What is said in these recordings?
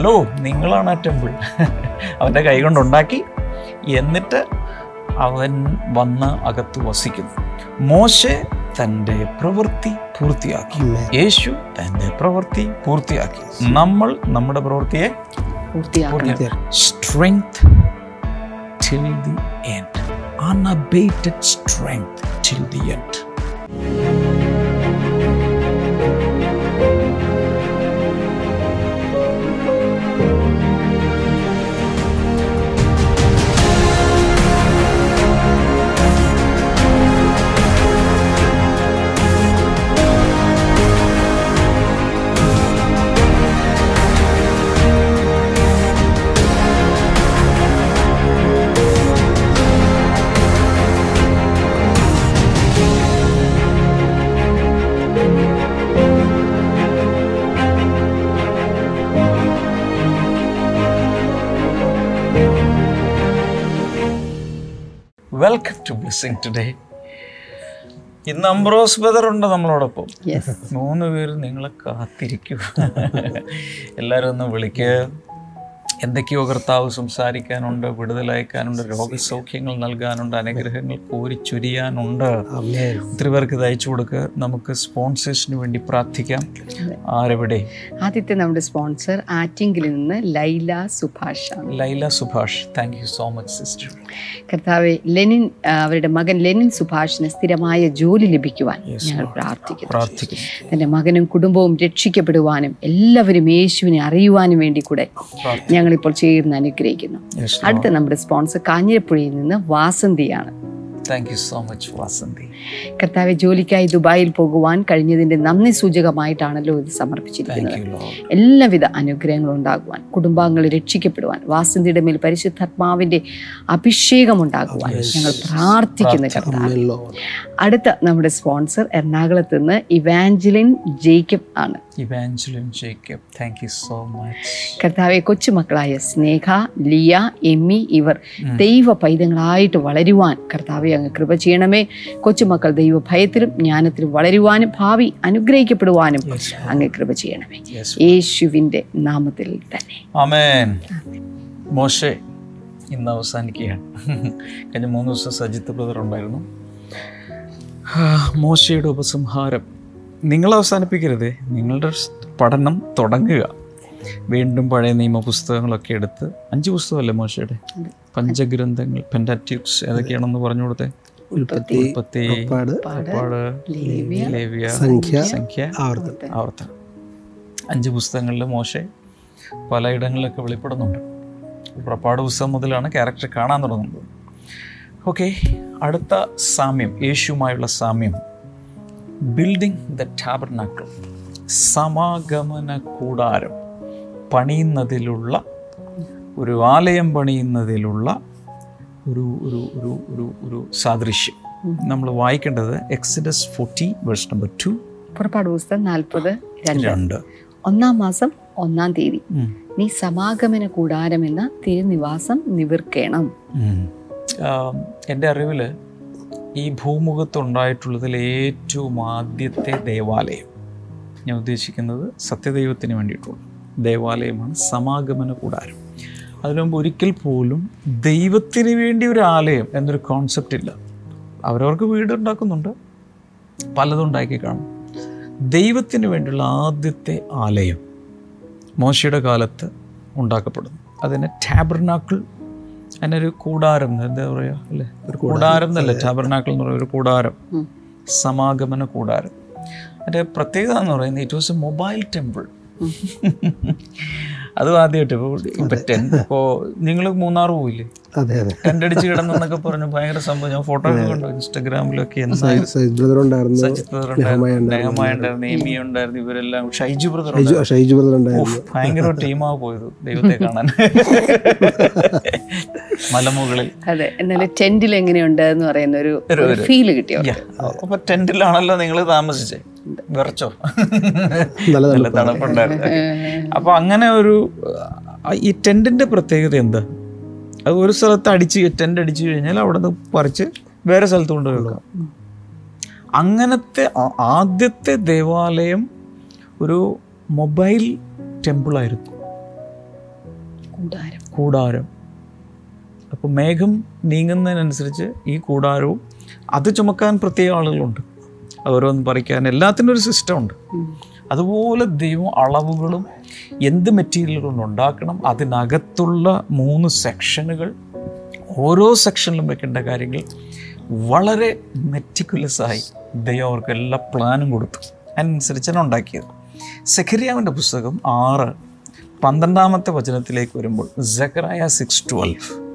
Hello നിങ്ങളാണ് ആ temple. അവന്റെ കൈ കൊണ്ടുണ്ടാക്കി എന്നിട്ട് അവൻ വന്ന് അകത്ത് വസിക്കുന്നു. മോശെ തന്റെ പ്രവൃത്തി പൂർത്തിയാക്കി. യേശു തന്റെ പ്രവൃത്തി പൂർത്തിയാക്കി. നമ്മൾ നമ്മുടെ പ്രവൃത്തിയെ strength till the end. Unabated strength till the end. Blessing today ഇന്ന് അംബ്രോസ് ബദർ ഉണ്ട് നമ്മളോടൊപ്പം. മൂന്ന് പേര് നിങ്ങളെ കാത്തിരിക്കും. എല്ലാവരും ഒന്ന് വിളിക്കുക എന്തൊക്കെയോ കർത്താവ് സംസാരിക്കാനുണ്ട് വിടുതലയക്കാനുണ്ട് രോഗസൗഖ്യങ്ങൾ നൽകാനുണ്ട് അനുഗ്രഹങ്ങൾ കോരിച്ചൊരിയാനുണ്ട് ഒത്തിരി പേർക്ക് ഇത് അയച്ചു കൊടുക്കുക നമുക്ക് സ്പോൺസേഴ്സിന് വേണ്ടി പ്രാർത്ഥിക്കാം. ആരെവിടെ? ആദ്യത്തെ നമ്മുടെ സ്പോൺസർ ആറ്റിങ്കിൽ നിന്ന് Laila Subhash Laila Subhash thank you so much sister കർത്താവ് ലെനിൻ അവരുടെ മകൻ ലെനിൻ സുഭാഷിന് സ്ഥിരമായ ജോലി ലഭിക്കുവാൻ ഞങ്ങൾ പ്രാർത്ഥിക്കുന്നു. തന്റെ മകനും കുടുംബവും രക്ഷിക്കപ്പെടുവാനും എല്ലാവരും യേശുവിനെ അറിയുവാനും വേണ്ടി കൂടെ ഞങ്ങളിപ്പോൾ ചെയ്യുന്ന അനുഗ്രഹിക്കുന്നു. അടുത്ത നമ്മുടെ സ്പോൺസർ കാഞ്ഞിരപ്പുഴയിൽ നിന്ന് വാസന്തിയാണ്. Thank you so much Vasanthi. കർത്താവെ ജോലിക്കായി ദുബായിൽ പോകുവാൻ കഴിഞ്ഞതിന്റെ നന്ദി സൂചകമായിട്ടാണല്ലോ ഇത് സമർപ്പിച്ചിരിക്കുന്നത്. എല്ലാവിധ അനുഗ്രഹങ്ങളും ഉണ്ടാകുവാൻ കുടുംബാംഗങ്ങൾ രക്ഷിക്കപ്പെടുവാൻ വാസന്തിയുടെ മേൽ പരിശുദ്ധാത്മാവിന്റെ അഭിഷേകം ഉണ്ടാകുവാൻ ഞങ്ങൾ പ്രാർത്ഥിക്കുന്ന കർത്താവ്. അടുത്ത നമ്മുടെ സ്പോൺസർ എറണാകുളത്ത് നിന്ന് ഇവാഞ്ചലിൻ ജേക്കബ് ആണ്. Evangeline Jacob. Thank you so much കർത്താവെ കൊച്ചുമക്കളായ സ്നേഹ ലിയ എമ്മി ഇവർ ദൈവ പൈതങ്ങളായിട്ട് വളരുവാൻ കർത്താവെ അങ്ങ് കൃപ ചെയ്യണമേ. കൊച്ചുമക്കൾ ദൈവ ഭയത്തിലും ജ്ഞാനത്തിലും വളരുവാനും ഭാവി അനുഗ്രഹിക്കപ്പെടുവാനും അങ്ങ് കൃപ ചെയ്യണമേ. യേശുവിന്റെ നാമത്തിൽ തന്നെ. മോശെ ഇന്ന് അവസാനിക്കുകയാണ്. കഴിഞ്ഞ മൂന്ന് ദിവസം സജിത്ത് ബ്രദർ ഉണ്ടായിരുന്നു. മോശയുടെ ഉപസംഹാരം. നിങ്ങൾ അവസാനിപ്പിക്കരുത്. നിങ്ങളുടെ പഠനം തുടങ്ങുക. വീണ്ടും പഴയ നിയമ പുസ്തകങ്ങളൊക്കെ എടുത്ത് അഞ്ച് പുസ്തകമല്ലേ മോശയുടെ? പഞ്ചഗ്രന്ഥങ്ങൾ പെന്റാറ്റ്യൂക്സ് ഏതൊക്കെയാണെന്ന് പറഞ്ഞു കൊടുത്തേ? ഉൽപ്പത്തി സംഖ്യ ആവർത്തനം. ആവർത്തനം. അഞ്ച് പുസ്തകങ്ങളിൽ മോശെ പലയിടങ്ങളിലൊക്കെ വെളിപ്പെടുന്നുണ്ട്. പുറപ്പാട് പുസ്തകം മുതലാണ് ക്യാരക്ടർ കാണാൻ തുടങ്ങുന്നത്. ഓക്കെ അടുത്ത സാമ്യം യേശുമായുള്ള സാമ്യം. ബിൽഡിംഗ് ദ ടാബർനാക്കൾ സമാഗമന കൂടാരം പണിയുന്നതിലുള്ള ഒരു ആലയം പണിയുന്നതിലുള്ള ഒരു ഒരു ഒരു ഒരു ഒരു സാദൃശ്യം. നമ്മൾ വായിക്കേണ്ടത് Exodus forty verse number two പുറപ്പാട് പുസ്തകം നാൽപ്പത് രണ്ട്. ഒന്നാം മാസം ഒന്നാം തീയതി. നീ സമാഗമന കൂടാരം എന്ന തിരുനിവാസം നിവർക്കണം. എന്റെ അറിവിൽ ഈ ഭൂമുഖത്തുണ്ടായിട്ടുള്ളതിൽ ഏറ്റവും ആദ്യത്തെ ദേവാലയം ഞാൻ ഉദ്ദേശിക്കുന്നത് സത്യദൈവത്തിന് വേണ്ടിയിട്ടുള്ള ദേവാലയമാണ് സമാഗമന കൂടാരം. അതിനു മുമ്പ് ഒരിക്കൽ പോലും ദൈവത്തിന് വേണ്ടി ഒരു ആലയം എന്നൊരു കോൺസെപ്റ്റ് ഇല്ല. അവരവർക്ക് വീട് ഉണ്ടാക്കുന്നുണ്ട് പലതും ഉണ്ടാക്കി കാണും. ദൈവത്തിന് വേണ്ടിയുള്ള ആദ്യത്തെ ആലയം മോശയുടെ കാലത്ത് ഉണ്ടാക്കപ്പെടുന്നു. അതിനെ ടാബർനാക്കിൾ അതിനൊരു കൂടാരം എന്താ പറയുക? അല്ലേ? ഒരു കൂടാരം. എന്നല്ലേ ടാബർനാക്കിൾ എന്ന് പറയുന്ന ഒരു കൂടാരം. സമാഗമന കൂടാരം. അതിന്റെ പ്രത്യേകത എന്ന് പറയുന്നത് it was a mobile temple അതും ആദ്യമായിട്ട്. ഇപ്പോൾ ഇപ്പം ടെൻ ഇപ്പോൾ നിങ്ങൾ മൂന്നാർ പോയില്ലേ അതെ അതെ. കിടന്നെന്നൊക്കെ പറഞ്ഞു ഭയങ്കര സംഭവം. ഞാൻ ഫോട്ടോ കണ്ടു ഇൻസ്റ്റാഗ്രാമിലൊക്കെ ബ്രദർ ഉണ്ടായിരുന്നു. ഉണ്ടായിരുന്നു ഉണ്ടായിരുന്നു ഇവരെല്ലാം. ഷൈജു ബ്രദർ ഉണ്ടായിരുന്നു ഷൈജു ബ്രദർ ഉണ്ടായിരുന്നു ഭയങ്കര ടീമാ പോയത് ദൈവത്തെ കാണാൻ. മലമുകളിൽ. അതെ എന്നാലും ടെന്റിൽ എങ്ങനെയുണ്ട് എന്ന് പറയുന്ന ഒരു ഫീൽ കിട്ടിയോ. അപ്പൊ ടെന്റിലാണല്ലോ നിങ്ങൾ താമസിച്ചേ. വിറച്ചോ? നല്ല നല്ല തണുപ്പുണ്ടായിരുന്നു. അപ്പൊ അങ്ങനെ ഒരു ഈ ടെന്റിന്റെ പ്രത്യേകത എന്താ? അത് ഒരു സ്ഥലത്ത് അടിച്ച് ടെന്റ് അടിച്ചു കഴിഞ്ഞാൽ അവിടെ നിന്ന് പറിച്ച് വേറെ സ്ഥലത്ത് കൊണ്ട് വെക്കാം അങ്ങനത്തെ ആദ്യത്തെ ദേവാലയം ഒരു മൊബൈൽ ടെമ്പിളായിരുന്നു കൂടാരം. കൂടാരം. അപ്പോൾ മേഘം നീങ്ങുന്നതിനനുസരിച്ച് ഈ കൂടാരവും അത് ചുമക്കാൻ പ്രത്യേക ആളുകളുണ്ട്. അവരൊന്ന് പറിക്കാൻ എല്ലാത്തിനും ഒരു സിസ്റ്റം ഉണ്ട്. അതുപോലെ ദൈവം അളവുകളും എന്ത് മെറ്റീരിയലുകൾ കൊണ്ട് ഉണ്ടാക്കണം? അതിനകത്തുള്ള മൂന്ന് സെക്ഷനുകൾ ഓരോ സെക്ഷനിലും വെക്കേണ്ട കാര്യങ്ങൾ വളരെ മെറ്റിക്കുലസായി ദൈവം അവർക്ക് എല്ലാ പ്ലാനും കൊടുത്തു. അതിനനുസരിച്ചാണ് ഉണ്ടാക്കിയത്. സെഖരിയാവിന്റെ പുസ്തകം ആറ് പന്ത്രണ്ടാമത്തെ വചനത്തിലേക്ക് വരുമ്പോൾ ജക്കറായ സിക്സ് ട്വൽവ്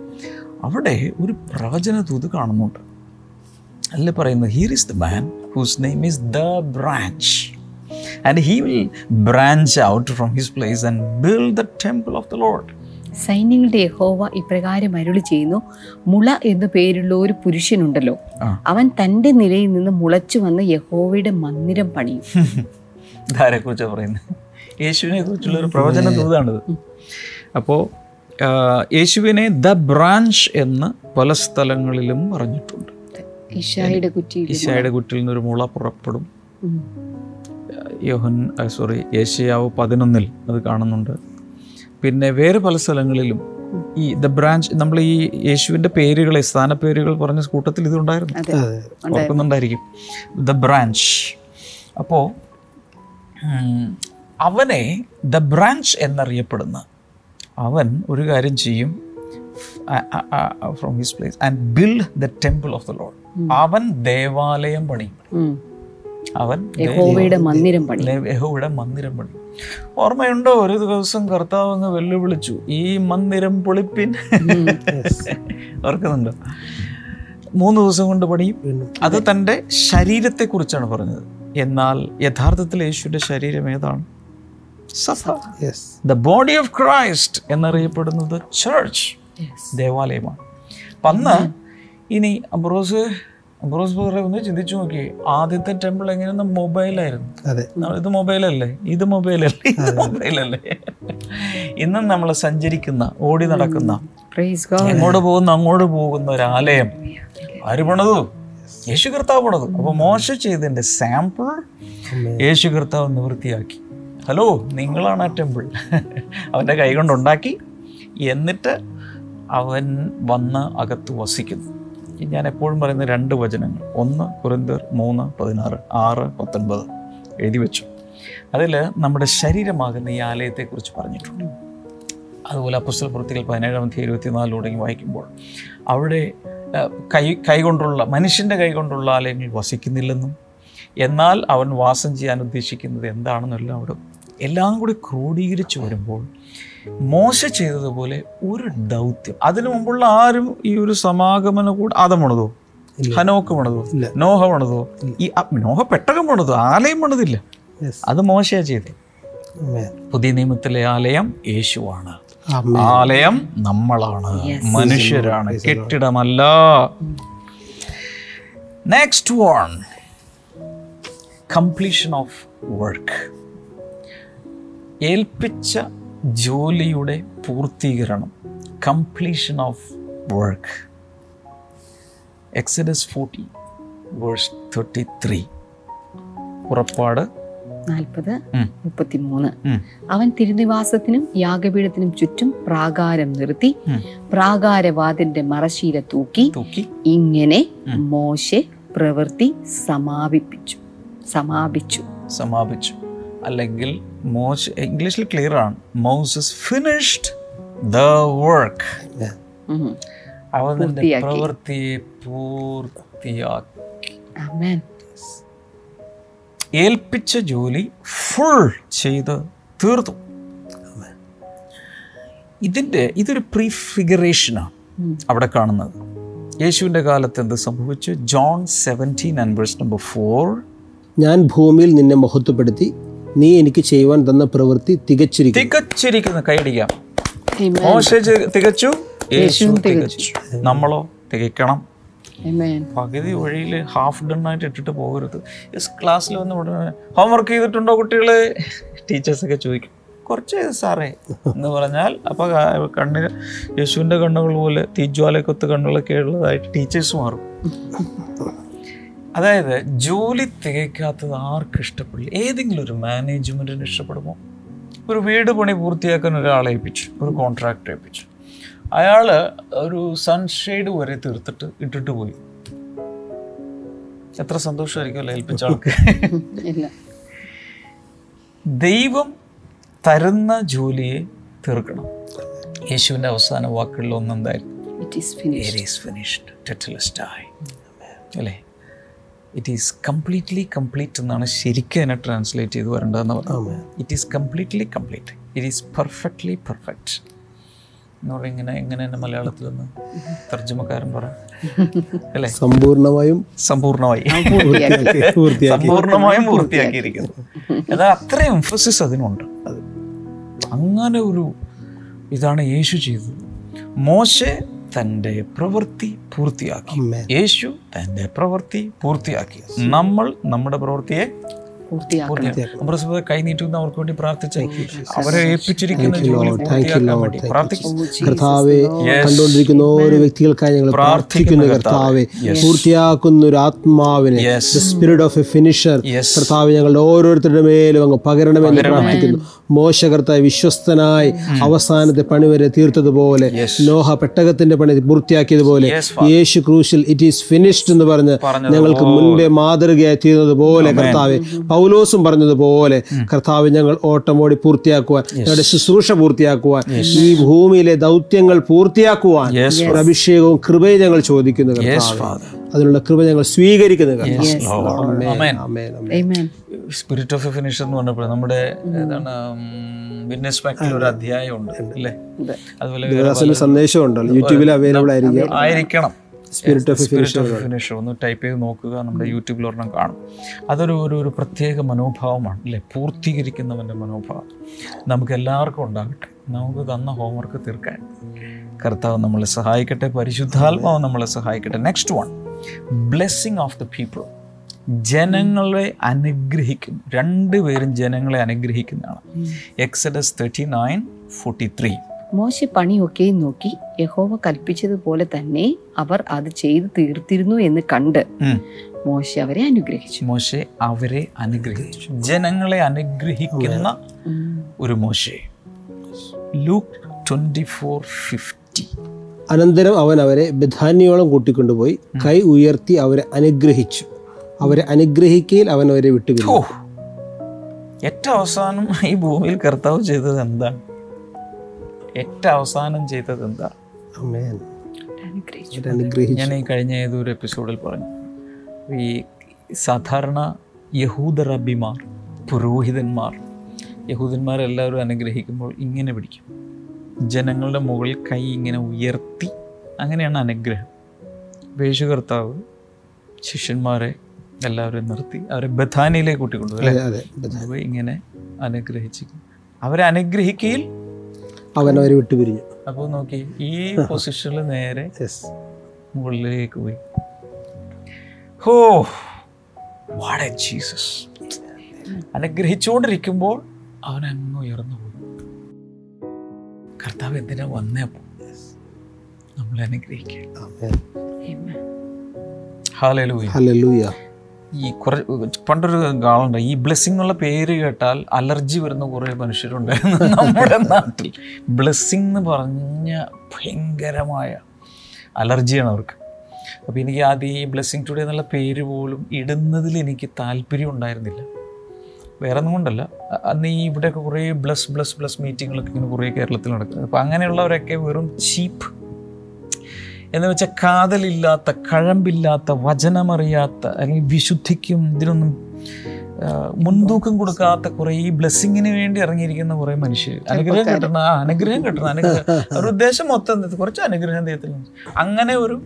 അവിടെ ഒരു പ്രവചന ദൂത് കാണുന്നുണ്ട്. അല്ലെ പറയുന്നത് here is the man whose name is the branch and he will branch out from his place and build the temple of the Lord സൈന്യങ്ങളുടെ യഹോവ ഇപ്രകാരം അരുളി ചെയ്യുന്നു മുള എന്നു പേരുള്ള ഒരു പുരുഷനുണ്ടല്ലോ. അവൻ തന്റെ നിലയിൽ നിന്ന് മുളച്ചു വന്ന് യഹോവയുടെ മന്ദിരം പണിയും. പറയുന്നത് യേശുവിനെ കുറിച്ചുള്ള ഒരു പ്രവചന ദൂതാണിത്. അപ്പോൾ യേശുവിനെ ദ ബ്രാഞ്ച് എന്ന് പല സ്ഥലങ്ങളിലും പറഞ്ഞിട്ടുണ്ട്. ഈശായുടെ കുറ്റിയിൽ നിന്നൊരു മുള പുറപ്പെടും. യോഹൻ സോറി ഏഷ്യാവ് പതിനൊന്നിൽ അത് കാണുന്നുണ്ട്. പിന്നെ വേറെ പല സ്ഥലങ്ങളിലും ഈ ദ ബ്രാഞ്ച് നമ്മൾ ഈ യേശുവിന്റെ പേരുകളെ സ്ഥാനപ്പേരുകൾ പറഞ്ഞ കൂട്ടത്തിൽ ഇതുണ്ടായിരുന്നു ഓർക്കുന്നുണ്ടായിരിക്കും. The branch. അപ്പോൾ അവനെ ദ ബ്രാഞ്ച് എന്നറിയപ്പെടുന്ന അവൻ ഒരു കാര്യം ചെയ്യും. From his place and build the temple of the Lord അവൻ ദേവാലയം പണിയും. അവൻ യഹോവയുടെ മന്ദിരം പണി. മന്ദിരം പണി. ഓർമ്മയുണ്ടോ? ഒരു ദിവസം കർത്താവ് അങ്ങ് വെല്ലുവിളിച്ചു. ഈ മന്ദിരം പൊളിപ്പിൻ. ഓർക്കുന്നുണ്ടോ? മൂന്ന് ദിവസം കൊണ്ട് പണിയും അത് തന്റെ ശരീരത്തെക്കുറിച്ചാണ് പറഞ്ഞത്. എന്നാൽ യഥാർത്ഥത്തിൽ യേശുവിന്റെ ശരീരം ഏതാണ്? സഭ ദ ബോഡി ഓഫ് ക്രൈസ്റ്റ് എന്നറിയപ്പെടുന്നത് ചർച്ച് ദേവാലയമാണ്. അപ്പം അന്ന് ഇനി അബ്രോസ് ബ്രദറെ ഒന്ന് ചിന്തിച്ചു നോക്കി. ആദ്യത്തെ ടെമ്പിൾ എങ്ങനെയെന്ന് മൊബൈലായിരുന്നു. അതെ. ഇത് മൊബൈലല്ലേ? ഇത് മൊബൈലല്ലേ? ഇത് മൊബൈലല്ലേ? ഇന്നും നമ്മൾ സഞ്ചരിക്കുന്ന ഓടി നടക്കുന്ന എങ്ങോട്ട് പോകുന്ന അങ്ങോട്ട് പോകുന്ന ഒരു ആലയം. ആര് പണതു? യേശു കർത്താവ് പണതു. അപ്പൊ മോശ ചെയ്തതിന്റെ സാമ്പിൾ യേശു കർത്താവ് നിവൃത്തിയാക്കി. ഹലോ നിങ്ങളാണ് ആ ടെമ്പിൾ. അവന്റെ കൈ കൊണ്ടുണ്ടാക്കി എന്നിട്ട് അവൻ വന്ന് അകത്ത് വസിക്കുന്നു. ഞാൻ എപ്പോഴും പറയുന്ന രണ്ട് വചനങ്ങൾ. ഒന്ന് കുറിന്തർ മൂന്ന് പതിനാറ് ആറ് പത്തൊൻപത്. എഴുതി വെച്ചു. അതിൽ നമ്മുടെ ശരീരമാകുന്ന ഈ ആലയത്തെക്കുറിച്ച് പറഞ്ഞിട്ടുണ്ട്. അതുപോലെ അപ്പുസ്തല പ്രവൃത്തികൾ പതിനേഴാം തീയതി ഇരുപത്തിനാലിലൂടെയും വായിക്കുമ്പോൾ അവിടെ കൈ കൈകൊണ്ടുള്ള മനുഷ്യന്റെ കൈകൊണ്ടുള്ള ആലയങ്ങൾ വസിക്കുന്നില്ലെന്നും എന്നാൽ അവൻ വാസം ചെയ്യാൻ ഉദ്ദേശിക്കുന്നത് എന്താണെന്നെല്ലാം അവിടെ എല്ലാം കൂടി ക്രോഡീകരിച്ച് വരുമ്പോൾ മോശ ചെയ്തതുപോലെ ഒരു ദൗത്യം. അതിനു മുമ്പുള്ള ആരും ഈ ഒരു സമാഗമന കൂടെ അതം പണിതോ? ഹനോക്ക് പണിതോ? നോഹ പണിതോ? ഈ നോഹ പെട്ടകം പണിതോ? ആലയം പണിതില്ല. അത് മോശയാ ചെയ്തത് പുതിയ നിയമത്തിലെ ആലയം യേശുവാണ്. ആലയം നമ്മളാണ്. മനുഷ്യരാണ്. കെട്ടിടമല്ല. Next one completion of work ഏൽപ്പിച്ച ജോലിയുടെ പൂർത്തീകരണം completion of work Exodus forty verse thirty three പുറപ്പാട് നാൽപ്പത് മുപ്പത്തിമൂന്ന്. അവൻ തിരുനിവാസത്തിനും യാഗപീഠത്തിനും ചുറ്റും പ്രാകാരം നിർത്തി പ്രാകാരവാദിന്റെ പ്രാകാരവാതിന്റെ മറശീല തൂക്കി തൂക്കി. ഇങ്ങനെ മോശെ പ്രവൃത്തി സമാപിപ്പിച്ചു. സമാപിച്ചു. സമാപിച്ചു. അല്ലെങ്കിൽ മോശ ഇംഗ്ലീഷിൽ ക്ലിയർ ആണ്. മോസസ് ഫിനിഷ്ഡ് ദ വർക്ക് അവന്റെ. പ്രവൃത്തിയെ പൂർത്തിയാക്കി. ഏൽപ്പിച്ച ജോലി ഫുൾ ചെയ്ത് തീർത്തു. ഇതിന്റെ ഇതൊരു പ്രീഫിഗറേഷനാണ് അവിടെ കാണുന്നത്. യേശുവിന്റെ കാലത്ത് എന്ത് സംഭവിച്ചു? John seventeen and verse number four ഞാൻ ഭൂമിയിൽ നിന്നെ മഹത്വപ്പെടുത്തി നീ എനിക്ക് ചെയ്യുവാൻ തന്ന പ്രവൃത്തി തികച്ചിരിക്കുന്നു. തികച്ചിരിക്കുന്ന. കൈയടിക്കാം. മോശ തികച്ചു? യേശു യേശുവും തികച്ചു. നമ്മളോ തികക്കണം. പകുതി വഴിയിൽ ഹാഫ് ഡൺ ആയിട്ട് ഇട്ടിട്ട് പോകരുത്. ക്ലാസ്സിൽ വന്ന് ഉടനെ ഹോംവർക്ക് ചെയ്തിട്ടുണ്ടോ കുട്ടികളെ? ടീച്ചേഴ്സൊക്കെ ചോദിക്കും. കുറച്ച് സാറേ എന്ന് പറഞ്ഞാൽ അപ്പോൾ കണ്ണിന് യേശുവിന്റെ കണ്ണുകൾ പോലെ തീജ്വാലക്കൊത്ത് കണ്ണുകളൊക്കെ ഉള്ളതായിട്ട് ടീച്ചേഴ്സ് മാറും. അതായത് ജോലി തികയ്ക്കാത്തത് ആർക്ക് ഇഷ്ടപ്പെടില്ല? ഏതെങ്കിലും ഒരു മാനേജ്മെന്റിന് ഇഷ്ടപ്പെടുമോ? ഒരു വീട് പണി പൂർത്തിയാക്കാൻ ഒരാളെ ഏൽപ്പിച്ചു ഒരു കോൺട്രാക്ടർ ഏൽപ്പിച്ചു. അയാൾ ഒരു സൺഷെയ്ഡ് വരെ തീർത്തിട്ട് ഇട്ടിട്ട് പോയി. എത്ര സന്തോഷമായിരിക്കും അല്ലേ ഏൽപ്പിച്ച ആൾക്ക്? ഇല്ല. ദൈവം തരുന്ന ജോലിയെ തീർക്കണം. യേശുവിന്റെ അവസാന വാക്കുകളിൽ ഒന്നെന്തായിരുന്നു. അല്ലേ? ഇറ്റ് ഈസ് കംപ്ലീറ്റ്ലി കംപ്ലീറ്റ് എന്നാണ് ശരിക്കും അതിനെ ട്രാൻസ്ലേറ്റ് ചെയ്ത് വരേണ്ടതെന്ന് പറഞ്ഞു it is completely complete it is perfectly perfect എന്ന് പറഞ്ഞാൽ ഇങ്ങനെ എങ്ങനെ തന്നെ മലയാളത്തിൽ നിന്ന് തർജമക്കാരൻ പറ. അല്ലേ? സമ്പൂർണമായും സമ്പൂർണമായി. സമ്പൂർണമായും പൂർത്തിയാക്കിയിരിക്കുന്നു. എന്നാൽ അത്രയും എംഫസിസ് അതിനുണ്ട്. അങ്ങനെ ഒരു ഇതാണ് യേശു ചെയ്തത്. മോശെ തന്റെ പ്രവൃത്തി പൂർത്തിയാക്കി. യേശു തന്റെ പ്രവൃത്തി പൂർത്തിയാക്കി. നമ്മൾ നമ്മുടെ പ്രവൃത്തിയെ നമ്മുടെ സുഹൃത്തെ കൈ നീട്ടുന്ന അവർക്ക് വേണ്ടി പ്രാർത്ഥിച്ച അവരെ ഏൽപ്പിച്ചിരിക്കുന്ന ജോലി പൂർത്തിയാക്കാൻ വേണ്ടി കർത്താവെ കണ്ടുകൊണ്ടിരിക്കുന്ന ഓരോ വ്യക്തികൾക്കായി ഞങ്ങൾ പ്രാർത്ഥിക്കുന്നു കർത്താവെ. പൂർത്തിയാക്കുന്ന ഒരു ആത്മാവിനെ Yes. Spirit of a finisher Yes. കർത്താവ് ഞങ്ങളുടെ ഓരോരുത്തരുടെ മേലും അങ്ങ് പകരണമെന്ന് പ്രാർത്ഥിക്കുന്നു. മോശ കർത്താവ് വിശ്വസ്തനായി അവസാനത്തെ പണി വരെ തീർത്തതുപോലെ നോഹ പെട്ടകത്തിന്റെ പണി പൂർത്തിയാക്കിയതുപോലെ യേശു ക്രൂശിൽ ഇറ്റ് ഈസ് ഫിനിഷ്ഡ് എന്ന് പറഞ്ഞ് ഞങ്ങൾക്ക് മുൻപേ മാതൃകയായി തീർന്നതുപോലെ കർത്താവ് പൗലോസും പറഞ്ഞതുപോലെ കർത്താവ് ഞങ്ങൾ ഓട്ടമോടി പൂർത്തിയാക്കുവാൻ ഞങ്ങളുടെ ശുശ്രൂഷ പൂർത്തിയാക്കുവാൻ ഈ ഭൂമിയിലെ ദൗത്യങ്ങൾ പൂർത്തിയാക്കുവാൻ അഭിഷേകവും കൃപയും ഞങ്ങൾ ചോദിക്കുന്നു കർത്താവേ. അതിനുള്ള കൃപ ഞങ്ങൾ സ്വീകരിക്കുന്നത്. സ്പിരിറ്റ് ഓഫ് ഫിനിഷർ എന്ന് പറഞ്ഞപ്പോൾ നമ്മുടെ ഏതാണ് വിറ്റ്നസ് ഫാക്ടറി ഒരു അധ്യായം ഉണ്ട് അല്ലേ? അതുപോലെ സന്ദേശം ഉണ്ടല്ലോ യൂട്യൂബിൽ അവൈലബിൾ ആയിരിക്കും. ആയിരിക്കണം. Spirit of spirit of finisher ഒന്ന് ടൈപ്പ് ചെയ്ത് നോക്കുക. നമ്മുടെ യൂട്യൂബിൽ ഒരെണ്ണം കാണും. അതൊരു ഒരു ഒരു പ്രത്യേക മനോഭാവമാണ് അല്ലേ? പൂർത്തീകരിക്കുന്നവന്റെ മനോഭാവം. നമുക്ക് എല്ലാവർക്കും ഉണ്ടാകട്ടെ. നമുക്ക് തന്ന ഹോംവർക്ക് തീർക്കാൻ. കർത്താവ് നമ്മളെ സഹായിക്കട്ടെ. പരിശുദ്ധാത്മാവ് നമ്മളെ സഹായിക്കട്ടെ. Next one blessing of the people ജനങ്ങളെ അനുഗ്രഹിക്കും രണ്ടുപേരും ജനങ്ങളെ അനുഗ്രഹിക്കുന്നതാണ്. Exodus thirty nine forty three മോശ പണിയൊക്കെയും നോക്കി യഹോവ കൽപ്പിച്ചതുപോലെ തന്നെ അവർ അത് ചെയ്തു തീർത്തിരുന്നു എന്ന് കണ്ട് മോശ അവരെ അനുഗ്രഹിച്ചു. മോശ അവരെ അനുഗ്രഹിച്ചു. ജനങ്ങളെ അനുഗ്രഹിക്കുന്ന ഒരു മോശ. ലൂക്ക് ട്വന്റി ഫോർ ഫിഫ്റ്റി അനന്തരം അവൻ അവരെ ബഥാന്യോളം കൂട്ടിക്കൊണ്ടുപോയി കൈ ഉയർത്തി അവരെ അനുഗ്രഹിച്ചു. അവരെ അനുഗ്രഹിക്കയിൽ അവൻ അവരെ വിട്ടുപിരിഞ്ഞു. ഏറ്റവും അവസാനം ഈ ഭൂമിയിൽ കർത്താവ് ചെയ്തത് എന്താണ് ഏറ്റവും അവസാനം ചെയ്തത് എന്താ? ഞാൻ ഈ കഴിഞ്ഞ ഏതൊരു എപ്പിസോഡിൽ പറഞ്ഞു. ഈ സാധാരണ യഹൂദ റബ്ബിമാർ പുരോഹിതന്മാർ യഹൂദന്മാരെല്ലാവരും അനുഗ്രഹിക്കുമ്പോൾ ഇങ്ങനെ പിടിക്കും. ജനങ്ങളുടെ മുകളിൽ കൈ ഇങ്ങനെ ഉയർത്തി അങ്ങനെയാണ് അനുഗ്രഹം. വേശു കർത്താവ് ശിഷ്യന്മാരെ എല്ലാവരും നിർത്തി അവരെ ബഥാനിയിലേക്ക് കൂട്ടിക്കൊണ്ടു ഇങ്ങനെ അനുഗ്രഹിച്ചു അവരെ അനുഗ്രഹിക്കയിൽ അവൻ അവരെ വിട്ടുപിരിഞ്ഞു. അപ്പോൾ നോക്കി ഈ പൊസിഷനിൽ നേരെ മുകളിലേക്ക് പോയി. ഹോ വാടെ ജീസസ് അനുഗ്രഹിച്ചുകൊണ്ടിരിക്കുമ്പോൾ അവൻ അങ്ങ് ഉയർന്നു പോയി. കർത്താവ് എന്തിനാ വന്നേ? അപ്പോൾ നമ്മളെ അനുഗ്രഹിക്കുക ഈ കുറെ പണ്ടൊരു കാളുണ്ട് ഈ ബ്ലെസ്സിങ് എന്നുള്ള പേര് കേട്ടാൽ അലർജി വരുന്ന കുറേ മനുഷ്യരുണ്ടായിരുന്നു നമ്മുടെ നാട്ടിൽ. ബ്ലെസ്സിങ് എന്ന് പറഞ്ഞ ഭയങ്കരമായ അലർജിയാണ് അവർക്ക്. അപ്പോൾ എനിക്ക് ആദ്യം ഈ ബ്ലെസ്സിങ് ടുഡേ എന്നുള്ള പേര് പോലും ഇടുന്നതിൽ എനിക്ക് താല്പര്യം ഉണ്ടായിരുന്നില്ല. വേറെ ഒന്നും കൊണ്ടല്ല അന്ന് ഈ ഇവിടെയൊക്കെ കുറേ ബ്ലസ് ബ്ലസ് ബ്ലസ് മീറ്റിങ്ങുകളൊക്കെ ഇങ്ങനെ കുറേ കേരളത്തിൽ നടക്കുന്നത് അപ്പോൾ അങ്ങനെയുള്ളവരൊക്കെ വെറും ചീപ്പ്. എന്ന് വെച്ചാൽ കാതലില്ലാത്ത കഴമ്പില്ലാത്ത വചനമറിയാത്ത അല്ലെങ്കിൽ വിശുദ്ധിക്കും ഇതിനൊന്നും മുൻതൂക്കം കൊടുക്കാത്ത കുറേ ഈ ബ്ലെസ്സിങ്ങിന് വേണ്ടി ഇറങ്ങിയിരിക്കുന്ന കുറേ മനുഷ്യർ അനുഗ്രഹം കിട്ടണം ആ അനുഗ്രഹം കിട്ടണം. അനുഗ്രഹം. അവരുടെ ഉദ്ദേശം മൊത്തം? കുറച്ച് അനുഗ്രഹം ദൈവത്തിൽ അങ്ങനെ ഒരു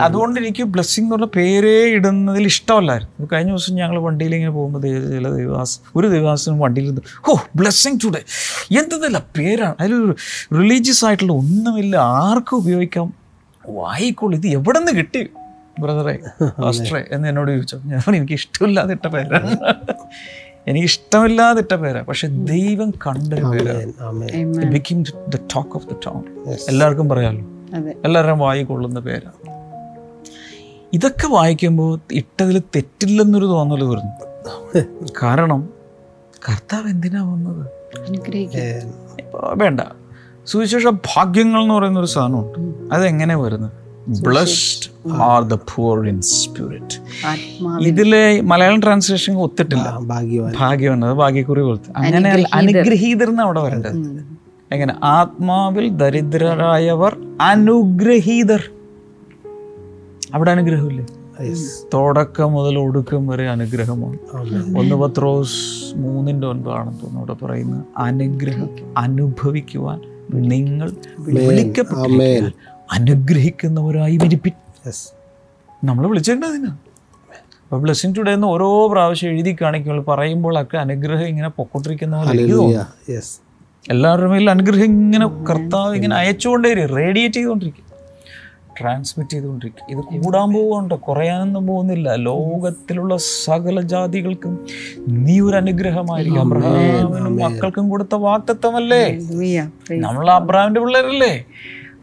അതുകൊണ്ട് എനിക്ക് ബ്ലെസ്സിങ് എന്നുള്ള പേരേ ഇടുന്നതിൽ ഇഷ്ടമല്ലായിരുന്നു. കഴിഞ്ഞ ദിവസം ഞങ്ങൾ വണ്ടിയിൽ ഇങ്ങനെ പോകുമ്പോൾ ദൈവ ചില ദൈവാസ് ഒരു ദൈവാസനും വണ്ടിയിൽ ഓ ബ്ലെസ്സിങ് ടുഡേ എന്തല്ല പേരാണ്. അതിലൊരു റിലീജിയസ് ആയിട്ടുള്ള ഒന്നുമില്ല. ആർക്കും ഉപയോഗിക്കാം. വായിക്കോളൂ. ഇത് എവിടെ നിന്ന് കിട്ടി ബ്രദറെ പാസ്റ്ററെ എന്ന് എന്നോട് ചോദിച്ചു. ഞാൻ എനിക്ക് ഇഷ്ടമില്ലാതെ ഇട്ട പേരാണ് എനിക്ക് ഇഷ്ടമില്ലാതെ ഇട്ട പേരാണ് പക്ഷെ ദൈവം കണ്ടൊരു പേരാണ്. Amen. Amen Amen. Become the talk of the town എല്ലാവർക്കും പറയാമല്ലോ അതെ. എല്ലാവരുടെയും വായിക്കൊള്ളുന്ന പേരാണ് ഇതൊക്കെ വായിക്കുമ്പോൾ ഇട്ടതിൽ തെറ്റില്ലെന്നൊരു തോന്നൽ വരുന്നു. കാരണം കർത്താവ് എന്തിനാ വന്നത്? വേണ്ട. സുവിശേഷ ഭാഗ്യങ്ങൾ എന്ന് പറയുന്ന ഒരു സാധനമുണ്ട് അതെങ്ങനെ വരുന്നത്? Blessed are the poor in spirit ഇതിലെ മലയാളം ട്രാൻസ്ലേഷൻ ഒത്തിട്ടില്ല. ഭാഗ്യവാൻ. ഭാഗ്യം അത് ഭാഗ്യക്കുറി പോലത്തെ. അങ്ങനെ അനുഗ്രഹീതർ. എന്ന് അവിടെ വരേണ്ടത്. എങ്ങനെ? ആത്മാവിൽ ദരിദ്രരായവർ അനുഗ്രഹീതർ. അവിടെ അനുഗ്രഹമില്ലേ? തുടക്കം മുതൽ ഒടുക്കം വരെ അനുഗ്രഹമാണ്. ഒന്ന് പത്രോസ് മൂന്നിന്റെ ഒൻപതാണെന്ന് തോന്നുന്നു അവിടെ പറയുന്ന അനുഗ്രഹം അനുഭവിക്കുവാൻ നിങ്ങൾ വിളിക്കപ്പെട്ടിരിക്കാൻ അനുഗ്രഹിക്കുന്നവരായി വിരിപ്പി നമ്മൾ വിളിച്ചിട്ടുണ്ട് അതിന്. അപ്പോൾ ബ്ലെസ്സിങ് ടുഡേ എന്ന് ഓരോ പ്രാവശ്യം എഴുതി കാണിക്കുമ്പോൾ പറയുമ്പോഴൊക്കെ അനുഗ്രഹം ഇങ്ങനെ പൊക്കോട്ടിരിക്കുന്ന പോലെ എല്ലാവരുടെ മേലും അനുഗ്രഹം ഇങ്ങനെ കർത്താവ് ഇങ്ങനെ അയച്ചുകൊണ്ടേ റേഡിയേറ്റ് ചെയ്തുകൊണ്ടിരിക്കും. ട്രാൻസ്മിറ്റ് ചെയ്തുകൊണ്ടിരിക്കും. ഇത് കൂടാൻ പോകുന്നുണ്ട് കുറയാനൊന്നും പോകുന്നില്ല. ലോകത്തിലുള്ള സകല ജാതികൾക്കും നീ ഒരു അനുഗ്രഹമായിരിക്കും. അബ്രഹാമിനും മക്കൾക്കും കൊടുത്ത വാക്തത്വമല്ലേ ഹല്ലേലൂയ. നമ്മൾ അബ്രഹാമിന്റെ പിള്ളേരല്ലേ?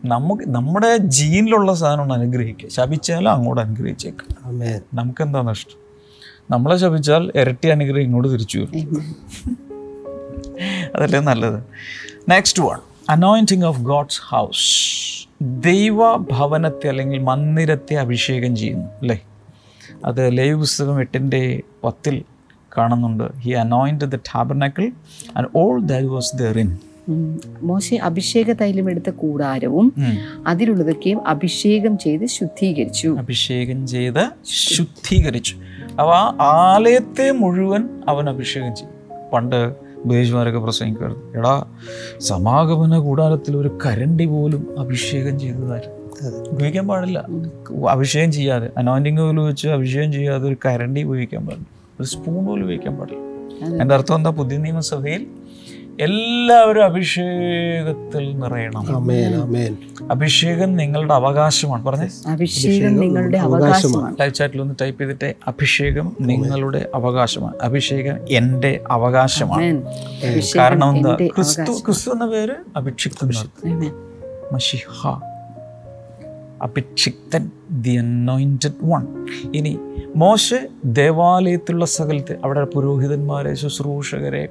നമുക്ക് നമ്മുടെ ജീനിലുള്ള സാധനമാണ് അനുഗ്രഹിക്കുക. ശപിച്ചാലും അങ്ങോട്ട് അനുഗ്രഹിച്ചേക്കാം. നമുക്ക് എന്താ നഷ്ടം? നമ്മളെ ശപിച്ചാൽ ഇരട്ടി അനുഗ്രഹം ഇങ്ങോട്ട് തിരിച്ചു വരും. അതല്ലേ നല്ലത്. Next one anointing of God's house ദൈവ ഭവനത്തെ അല്ലെങ്കിൽ മന്ദിരത്തെ അഭിഷേകം ചെയ്യുന്നു അല്ലേ? അത് ലൈവ് പുസ്തകം എട്ടിന്റെ പത്തിൽ കാണുന്നുണ്ട്. He anoint the tabernacle and all that was there in മോശം അഭിഷേക തൈലം എടുത്ത കൂടാരവും അതിലുള്ളതൊക്കെയും അഭിഷേകം ചെയ്ത് ശുദ്ധീകരിച്ചു. അഭിഷേകം ചെയ്ത് ശുദ്ധീകരിച്ചു. അവ ആ ആലയത്തെ മുഴുവൻ അവൻ അഭിഷേകം ചെയ്തു. പണ്ട് ഉപദേശമാരൊക്കെ പ്രസംഗിക്കുകയാണ് എടാ സമാഗമന കൂടാരത്തിൽ ഒരു കരണ്ടി പോലും അഭിഷേകം ചെയ്തതായിരുന്നു ഉപയോഗിക്കാൻ പാടില്ല. അഭിഷേകം ചെയ്യാതെ അനോയിന്റിങ് പോലും വെച്ച് അഭിഷേകം ചെയ്യാതെ ഒരു കരണ്ടി ഉപയോഗിക്കാൻ പാടില്ല. ഒരു സ്പൂൺ പോലും ഉപയോഗിക്കാൻ പാടില്ല. എന്റെ അർത്ഥം എന്താ? പുതിയ നിയമസഭയിൽ എല്ലാവരും അഭിഷേകത്തിൽ നിറയണം. ആമേൻ ആമേൻ. അഭിഷേകം നിങ്ങളുടെ അവകാശമാണ്. പറഞ്ഞേ. അഭിഷേകം നിങ്ങളുടെ അവകാശമാണ്. ലൈവ് ചാറ്റിൽ ഒന്ന് ടൈപ്പ് ചെയ്തിട്ട് അഭിഷേകം നിങ്ങളുടെ അവകാശമാണ്. അഭിഷേകം എന്റെ അവകാശമാണ്. കാരണം എന്താ? ക്രിസ്തു ക്രിസ്തു എന്ന പേര്. മഷിഹ. അഭിക്ഷിക്തൻ ദി അനോയിന്റഡ് വൺ ഇനി മോശ ദേവാലയത്തിലുള്ള സകലത്തെ അവിടെ പുരോഹിതന്മാരെ ശുശ്രൂഷകരെ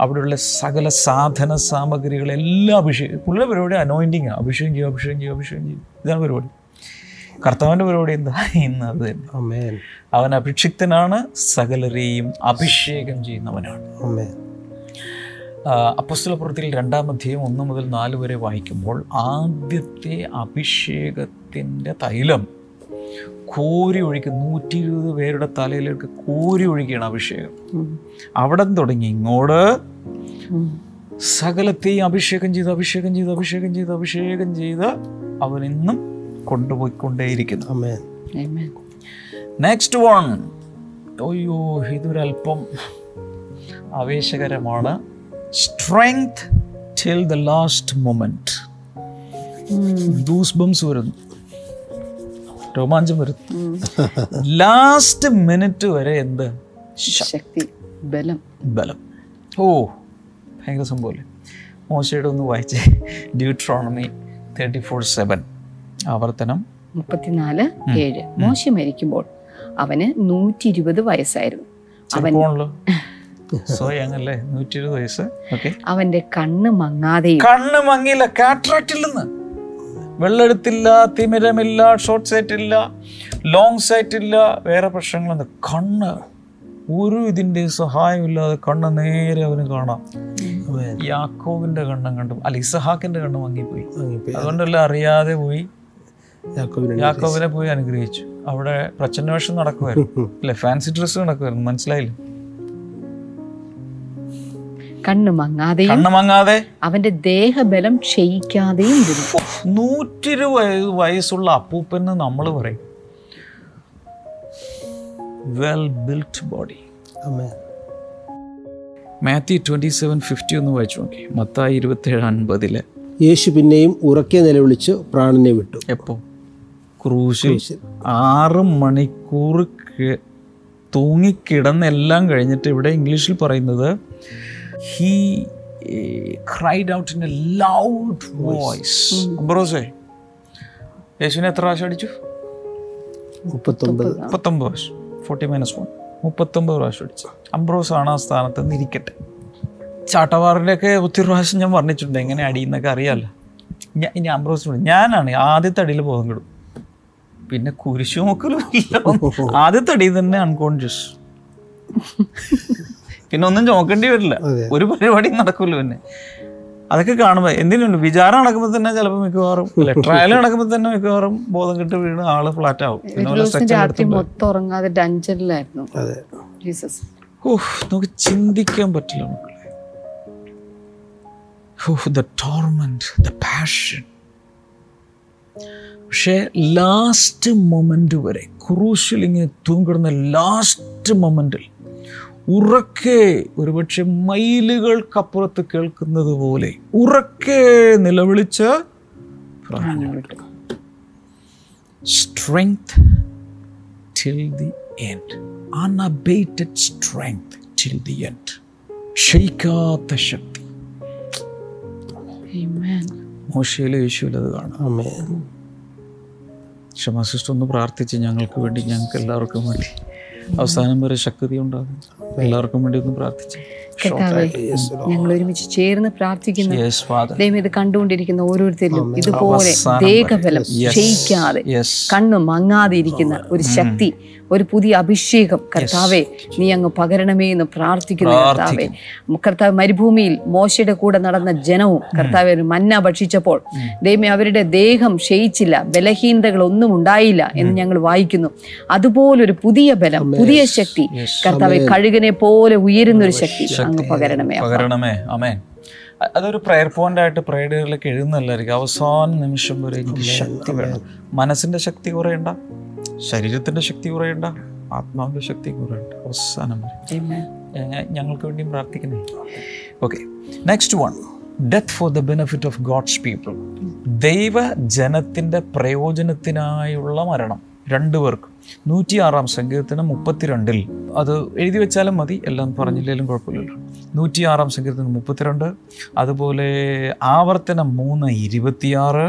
അവിടെയുള്ള സകല സാധന സാമഗ്രികളെല്ലാം അഭിഷേകം പുള്ള പരിപാടി അനോയിന്റിങ് അഭിഷേകം ചെയ്യും അഭിഷേകം ചെയ്യും അഭിഷേകം ചെയ്യും. ഇതാണ് പരിപാടി. കർത്താവിന്റെ പരിപാടി എന്താ? ഇന്ന് അത് തന്നെ. അവൻ അഭിക്ഷിക്തനാണ് സകലരെയും അഭിഷേകം ചെയ്യുന്നവനാണ്. അപ്പസ്തല പ്രവൃത്തിയിൽ രണ്ടാം അധ്യായം ഒന്ന് മുതൽ നാല് വരെ വായിക്കുമ്പോൾ ആദ്യത്തെ അഭിഷേകത്തിന്റെ തൈലം കോരി ഒഴിക്കുക നൂറ്റി ഇരുപത് പേരുടെ തലയിലേക്ക് കോരി ഒഴിക്കുകയാണ് അഭിഷേകം. അവിടെ തുടങ്ങി ഇങ്ങോട് സകലത്തെയും അഭിഷേകം ചെയ്ത് അഭിഷേകം ചെയ്ത് അഭിഷേകം ചെയ്ത് അഭിഷേകം ചെയ്ത് അവൻ ഇന്നും കൊണ്ടുപോയിക്കൊണ്ടേയിരിക്കുന്നു. നെക്സ്റ്റ് വൺ അയ്യോ ഇതൊരല്പം ആവേശകരമാണ്. Strength till the last moment goosebumps വരുന്നു. രോമാഞ്ചം വരുന്നു. ലാസ്റ്റ് മിനിറ്റ് വരെ എന്ത്? ശക്തി ബലം. ബലം. ഓ ഭയങ്കര സംഭവമല്ലേ മോശയുടെ ഒന്ന് വായിച്ചേ. ഡ്യൂട്രോണമി തേർട്ടി ഫോർ സെവൻ ആവർത്തനം. മുപ്പത്തിനാല് ഏഴ്. മോശ മരിക്കുമ്പോൾ അവന് നൂറ്റി ഇരുപത് വയസ്സായിരുന്നു. അവൻ ചെറുപ്പമാണല്ലോ സോ യങ്ങല്ലേ നൂറ്റി ഇരുപത് വയസ്സ്. ഓക്കെ. അവന്റെ കണ്ണ് മങ്ങാതെ കണ്ണ് മങ്ങില്ല കാട്രാക്റ്റിൽ നിന്ന്. വെള്ളെടുത്തില്ല തിമിരമില്ല ഷോർട്ട് സൈറ്റ് ഇല്ല ലോങ് സൈറ്റ് ഇല്ല വേറെ പ്രശ്നങ്ങളൊന്നും കണ്ണ് ഒരു ഇതിന്റെ സഹായമില്ലാതെ കണ്ണ് നേരെ അവന് കാണാം. യാക്കോവിന്റെ യാക്കോവിന്റെ കണ്ണും കണ്ടു. അല്ല ഇസഹാക്കിന്റെ കണ്ണ് വാങ്ങിപ്പോയി അതുകൊണ്ടല്ല അറിയാതെ പോയി? യാക്കോബിനെ യാക്കോവിനെ പോയി അനുഗ്രഹിച്ചു. അവിടെ പ്രച്ഛന്നവേഷം നടക്കുമായിരുന്നു അല്ലെ? ഫാൻസി ഡ്രസ്സ് നടക്കുമായിരുന്നു മനസ്സിലായില്ലേ? കണ്ണ് മങ്ങാതെ? അവന്റെ ദേഹബലം ക്ഷയിക്കാതെയും ഇരുന്നു നൂറ്റിരു വയസ്സുള്ള അപ്പൂപ്പന് നമ്മൾ പറയും well built body Matthew twenty seven fifty ഒന്ന് വായിച്ചു നോക്കി മത്തായി ഇരുപത്തേഴ് അൻപതിൽ. യേശു പിന്നെയും ഉറക്കെ നിലവിളിച്ച് പ്രാണനെ വിട്ടു. എപ്പോ? ക്രൂശിൽ. ആറ് മണിക്കൂർ തൂങ്ങിക്കിടന്നെല്ലാം കഴിഞ്ഞിട്ട് ഇവിടെ ഇംഗ്ലീഷിൽ പറയുന്നത് he cried out in a loud voice അംബ്രോസേ യേശുവിനെ എത്ര പ്രാവശ്യം അടിച്ചു? മുപ്പത്തൊമ്പത്. മുപ്പത്തൊമ്പത് പ്രാവശ്യം. ഫോർട്ടി മൈനസ് വൺ മുപ്പത്തൊമ്പത് പ്രാവശ്യം അടിച്ചു. അംബ്രോസ് ആണ് ആ സ്ഥാനത്ത് നിന്ന് ഇരിക്കട്ടെ ചാട്ടവാറിന്റെയൊക്കെ ഒത്തിരി പ്രാവശ്യം ഞാൻ പറഞ്ഞിട്ടുണ്ട് എങ്ങനെ അടിയെന്നൊക്കെ അറിയാമല്ലോ ഞാൻ ഇനി അംബ്രോസ് ഞാനാണ് ആദ്യത്തെ അടിയിൽ ബോധം കിടും. പിന്നെ കുരിശു മുക്കലും ആദ്യത്തെ അടിയിൽ തന്നെ അൺകോൺഷ്യസ് പിന്നെ ഒന്നും ചോക്കേണ്ടി വരില്ല ഒരു പരിപാടിയും നടക്കില്ല പിന്നെ. അതൊക്കെ കാണുമ്പോൾ എന്തിനുണ്ട്? വിചാരം നടക്കുമ്പോൾ തന്നെ ചിലപ്പോൾ മിക്കവാറും ട്രയൽ നടക്കുമ്പോൾ തന്നെ മിക്കവാറും ബോധം കെട്ട് വീണ് ആൾ ഫ്ലാറ്റ് ആവും. രാത്രി മൊത്തം ഉറങ്ങാതെ ഡഞ്ചനിലായിരുന്നു. അതെ. ജീസസ് ഓഹ് നമുക്ക് ചിന്തിക്കാൻ പറ്റില്ല മക്കളെ. Oh the torment the passion പക്ഷേ ലാസ്റ്റ് മൊമെന്റ് വരെ ക്രൂശിൽ ഇങ്ങനെ തൂങ്ങിക്കിടുന്ന ലാസ്റ്റ് മൊമെന്റിൽ ഉറക്കെ ഒരുപക്ഷെ മൈലുകൾക്കപ്പുറത്ത് കേൾക്കുന്നത് പോലെ ഉറക്കെ നിലവിളിച്ച് strength till the end Unabated strength till the end ക്ഷയിക്കാത്ത ശക്തി. Amen. മോശയിലെ യേശുവിൽ അത് കാണാം. ആമേൻ ക്ഷമാ സിസ്റ്റർ ഒന്ന് പ്രാർത്ഥിച്ച് ഞങ്ങൾക്ക് വേണ്ടി ഞങ്ങൾക്ക് എല്ലാവർക്കും വേണ്ടി അവസാനം വരെ ശക്തി ഉണ്ടാകും എല്ലാവർക്കും വേണ്ടി ഒന്ന് പ്രാർത്ഥിച്ച്. കർത്താവേ ഞങ്ങൾ ഒരുമിച്ച് ചേർന്ന് പ്രാർത്ഥിക്കുന്നു. ദൈവം ഇത് കണ്ടുകൊണ്ടിരിക്കുന്ന ഓരോരുത്തരിലും. ഇതുപോലെ ദേഹബലം ക്ഷയിക്കാതെ കണ്ണു മങ്ങാതെ ഇരിക്കുന്ന ഒരു ശക്തി ഒരു പുതിയ അഭിഷേകം. കർത്താവെ നീ അങ്ങ് പകരണമേ എന്ന് പ്രാർത്ഥിക്കുന്നു കർത്താവെ. കർത്താവ് മരുഭൂമിയിൽ മോശയുടെ കൂടെ നടന്ന ജനവും കർത്താവ് ഒരു മന്ന ഭക്ഷിച്ചപ്പോൾ ദൈവം അവരുടെ ദേഹം ക്ഷയിച്ചില്ല ബലഹീനതകൾ ഒന്നും ഉണ്ടായില്ല എന്ന് ഞങ്ങൾ വായിക്കുന്നു. അതുപോലൊരു പുതിയ ബലം പുതിയ ശക്തി കർത്താവെ കഴുകനെ പോലെ ഉയരുന്ന ഒരു ശക്തി. അങ്ങ് പകരണമേ പകരണമേ. അമേ അതൊരു പ്രയർ പോയിന്റ് ആയിട്ട് പ്രേയറുകളിലേക്ക് എഴുതുന്നല്ലായിരിക്കും അവസാന നിമിഷം വരെ എനിക്ക് ശക്തി വേണം. മനസ്സിന്റെ ശക്തി കുറയണ്ട. ശരീരത്തിന്റെ ശക്തി കുറയണ്ട. ആത്മാവിന്റെ ശക്തി കുറയണ്ട. അവസാനം ഞങ്ങൾക്ക് വേണ്ടിയും പ്രാർത്ഥിക്കുന്നേ okay next one death for the benefit of God's people ദൈവ ജനത്തിന്റെ പ്രയോജനത്തിനായുള്ള മരണം. രണ്ടുപേർക്കും. നൂറ്റി ആറാം സങ്കീർത്തനം മുപ്പത്തിരണ്ടിൽ. അത് എഴുതി വെച്ചാലും മതി എല്ലാം പറഞ്ഞില്ലെങ്കിലും കുഴപ്പമില്ലല്ലോ. നൂറ്റി ആറാം സങ്കീർത്തനം മുപ്പത്തിരണ്ട് അതുപോലെ ആവർത്തനം മൂന്ന് ഇരുപത്തിയാറ്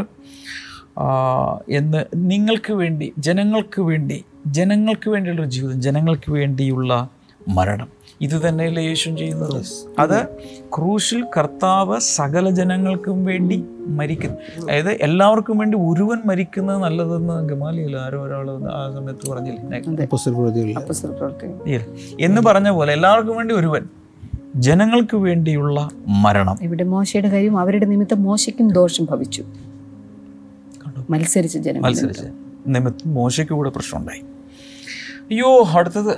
എന്ന് നിങ്ങൾക്ക് വേണ്ടി ജനങ്ങൾക്ക് വേണ്ടി ജനങ്ങൾക്ക് വേണ്ടിയുള്ള ജീവിതം ജനങ്ങൾക്ക് വേണ്ടിയുള്ള മരണം. ഇത് തന്നെയല്ലേ യേശു ചെയ്യുന്നത്? അത് ക്രൂശിൽ കർത്താവ് സകല ജനങ്ങൾക്കും വേണ്ടി മരിക്കുന്നു അതായത് എല്ലാവർക്കും വേണ്ടി ഒരുവൻ മരിക്കുന്നത് നല്ലതെന്ന് ഗമാലിയിൽ ആരോ ഒരാൾ ആ സമയത്ത് പറഞ്ഞില്ലേ? എന്ന് പറഞ്ഞ പോലെ എല്ലാവർക്കും വേണ്ടി ഒരുവൻ ജനങ്ങൾക്ക് വേണ്ടിയുള്ള മരണം. ഇവിടെ മോശയുടെ കാര്യം അവരുടെ നിമിത്തം മോശയ്ക്കും ദോഷം ഭവിച്ചു. മത്സരിച്ച ജനങ്ങൾ. മത്സരിച്ച് നിമിത്തം മോശയ്ക്ക് കൂടെ പ്രശ്നമുണ്ടായി. അയ്യോ അടുത്തത്.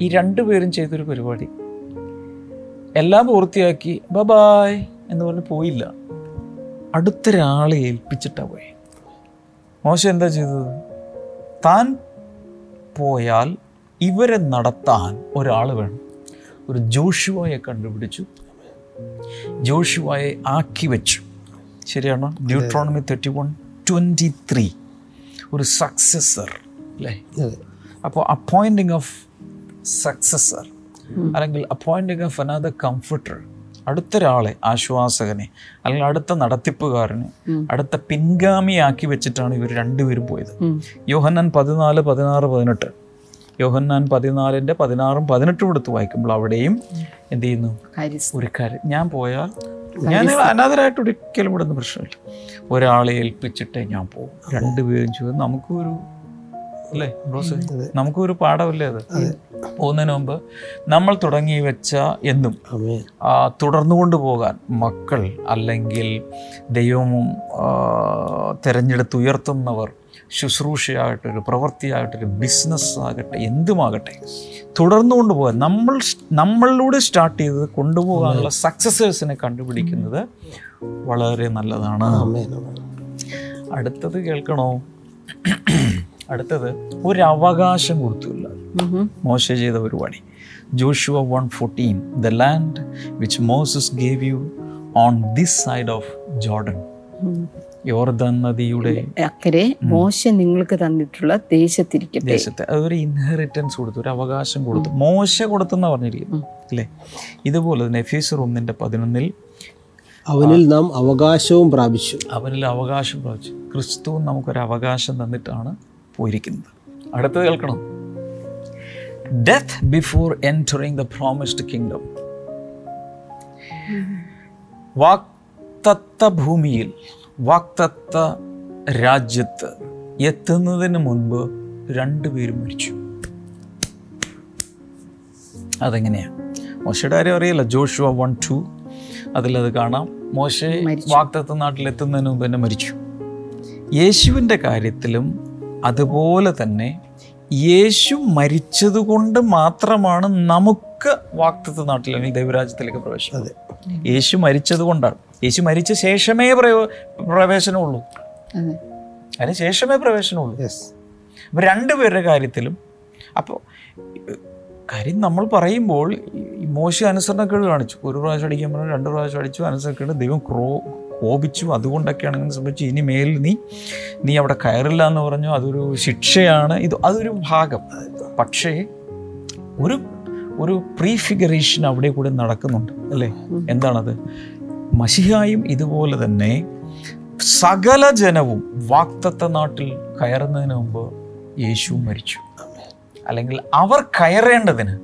ഈ രണ്ടുപേരും ചെയ്തൊരു പരിപാടി. എല്ലാം പൂർത്തിയാക്കി ബബായ് എന്ന് പറഞ്ഞ് പോയില്ല. അടുത്തൊരാളെ ഏൽപ്പിച്ചിട്ടാ പോയി. മോശ എന്താ ചെയ്തത്? താൻ പോയാൽ ഇവരെ നടത്താൻ ഒരാൾ വേണം. ഒരു ജോഷുവായെ കണ്ടുപിടിച്ചു. ജോഷുവായെ ആക്കി വെച്ചു. ശരിയാണോ? Deuteronomy thirty one twenty three ഒരു സക്സസർ അല്ലേ? അപ്പോൾ അപ്പോയിന്റിങ് ഓഫ് സക്സസർ അല്ലെങ്കിൽ അപ്പോയിന്റിങ് ഓഫ് അനദർ കംഫർട്ടർ അടുത്തൊരാളെ ആശ്വാസകനെ അല്ലെങ്കിൽ അടുത്ത നടത്തിപ്പുകാരനെ അടുത്ത പിൻഗാമിയാക്കി വെച്ചിട്ടാണ് ഇവർ രണ്ടുപേരും പോയത്. യോഹന്നാൻ പതിനാല് പതിനാറ് പതിനെട്ട്. യോഹന്നാൻ പതിനാലിന്റെ പതിനാറും പതിനെട്ടും എടുത്ത് വായിക്കുമ്പോൾ അവിടെയും എന്ത് ചെയ്യുന്നു? ഒരു കാര്യം ഞാൻ പോയാൽ ഞാൻ നിങ്ങൾ അനാഥരായിട്ട് ഒരിക്കലും ഇവിടെ നിന്ന് പ്രശ്നമില്ല. ഒരാളെ ഏൽപ്പിച്ചിട്ടേ ഞാൻ പോകും രണ്ടുപേരും ചോദിച്ചു നമുക്കൊരു അല്ലേ? ബ്രോസ് നമുക്കൊരു പാഠമല്ലേ അത്? പോകുന്നതിന് മുമ്പ് നമ്മൾ തുടങ്ങി വെച്ച എന്നും തുടർന്നു കൊണ്ടുപോകാൻ തുടർന്നുകൊണ്ട് പോകാൻ മക്കൾ അല്ലെങ്കിൽ ദൈവവും തിരഞ്ഞെടുത്തുയർത്തുന്നവർ തിരഞ്ഞെടുത്ത് ഉയർത്തുന്നവർ ശുശ്രൂഷയാകട്ടെ ഒരു പ്രവൃത്തിയാകട്ടെ ഒരു ബിസിനസ് ആകട്ടെ എന്തുമാകട്ടെ തുടർന്നു കൊണ്ടുപോകാൻ നമ്മൾ നമ്മളിലൂടെ സ്റ്റാർട്ട് ചെയ്തത് കൊണ്ടുപോകാനുള്ള സക്സസേഴ്സിനെ കണ്ടുപിടിക്കുന്നത് വളരെ നല്ലതാണ്. അടുത്തത് കേൾക്കണോ? അടുത്തത് ഒരു അവകാശം കൊടുത്തില്ല മോശ ചെയ്ത പരിപാടി Joshua one fourteen the land which Moses gave you on this side of Jordan യോർദൻ നദിയുടെ അക്കരെ മോശ നിങ്ങൾക്ക് തന്നിട്ടുള്ള ദേശത്തിരിക്കട്ടെ. ദേശത്തെ. അതൊരു ഇൻഹെറിറ്റൻസ് കൊടുത്തു ഒരു അവകാശം കൊടുത്തു. മോശ കൊടുത്തെന്ന് പറഞ്ഞിരിക്കുന്നു അല്ലേ? ഇതുപോലെ തന്നെ എഫീസർ ഒന്നിന്റെ പതിനൊന്നിൽ അവനിൽ നാം അവകാശവും പ്രാപിച്ചു. അവനിൽ അവകാശം പ്രാപിച്ചു. ക്രിസ്തു നമുക്കൊരു അവകാശം തന്നിട്ടാണ് പോയിരിക്കുന്നത്. അടുത്തത് കേൾക്കണം? Death before entering the promised kingdom വാക്തത്വ ഭൂമിയിൽ വാക്തത്വ രാജ്യത്ത് എത്തുന്നതിന് മുൻപ് രണ്ടുപേരും മരിച്ചു. അതെങ്ങനെയാണ് മോശയുടെ കാര്യം അറിയില്ല. ജോഷുവ വൺ ടു അതിലത് കാണാം. മോശ വാക്തത്വ നാട്ടിലെത്തുന്നതിന് മുമ്പ് തന്നെ മരിച്ചു. യേശുവിന്റെ കാര്യത്തിലും അതുപോലെ തന്നെ യേശു മരിച്ചതുകൊണ്ട് മാത്രമാണ് നമുക്ക് വാക്തത്വ നാട്ടിൽ അല്ലെങ്കിൽ ദൈവരാജ്യത്തിലേക്ക് പ്രവേശിക്കുന്നത്. യേശു മരിച്ചത് കൊണ്ടാണ് യേശു മരിച്ച ശേഷമേ പ്രവേശനമുള്ളൂ. അതെ. അതിന് ശേഷമേ പ്രവേശനമുള്ളൂ. യെസ് അപ്പം രണ്ടുപേരുടെ കാര്യത്തിലും അപ്പോൾ കാര്യം നമ്മൾ പറയുമ്പോൾ മോശം മോശ അനുസരണക്കേട് കാണിച്ചു. ഒരു പ്രാവശ്യം അടിക്കാൻ പറഞ്ഞു രണ്ട് പ്രാവശ്യം അടിച്ചു അനുസരണക്കേട്. ദൈവം ക്രോ കോപിച്ചു അതുകൊണ്ടൊക്കെയാണ് ഇങ്ങനെ സംഭവിച്ചു ഇനി മേലിൽ നീ നീ അവിടെ കയറില്ല എന്ന് പറഞ്ഞു അതൊരു ശിക്ഷയാണ്. ഇത് അതൊരു ഭാഗം. പക്ഷേ ഒരു ഒരു പ്രീഫിഗറേഷൻ അവിടെ കൂടെ നടക്കുന്നുണ്ട് അല്ലേ? എന്താണത്? മഷിഹായും ഇതുപോലെ തന്നെ സകല ജനവും വാക്തത്വ നാട്ടിൽ കയറുന്നതിന് മുമ്പ് യേശു മരിച്ചു. അല്ലെങ്കിൽ അവർ കയറേണ്ടതിന്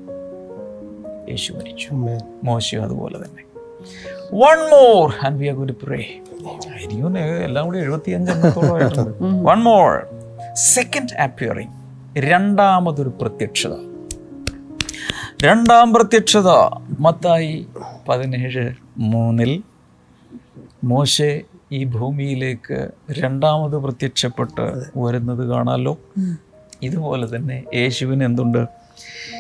യേശു മരിച്ചു. മോശം അതുപോലെ തന്നെ. One more and we are good pray ആയിരിക്കും എല്ലാം കൂടി എഴുപത്തി അഞ്ചെണ്ണത്തോളമായിട്ടുണ്ട് വൺ മോർ സെക്കൻഡ് അപ്പിയറിംഗ് രണ്ടാമതൊരു പ്രത്യക്ഷത. രണ്ടാം പ്രത്യക്ഷത. മത്തായി പതിനേഴ് മൂന്നിൽ മോശെ ഈ ഭൂമിയിലേക്ക് രണ്ടാമത് പ്രത്യക്ഷപ്പെട്ട് വരുന്നത് കാണാലോ? ഇതുപോലെ തന്നെ യേശുവിന് എന്തുണ്ട്?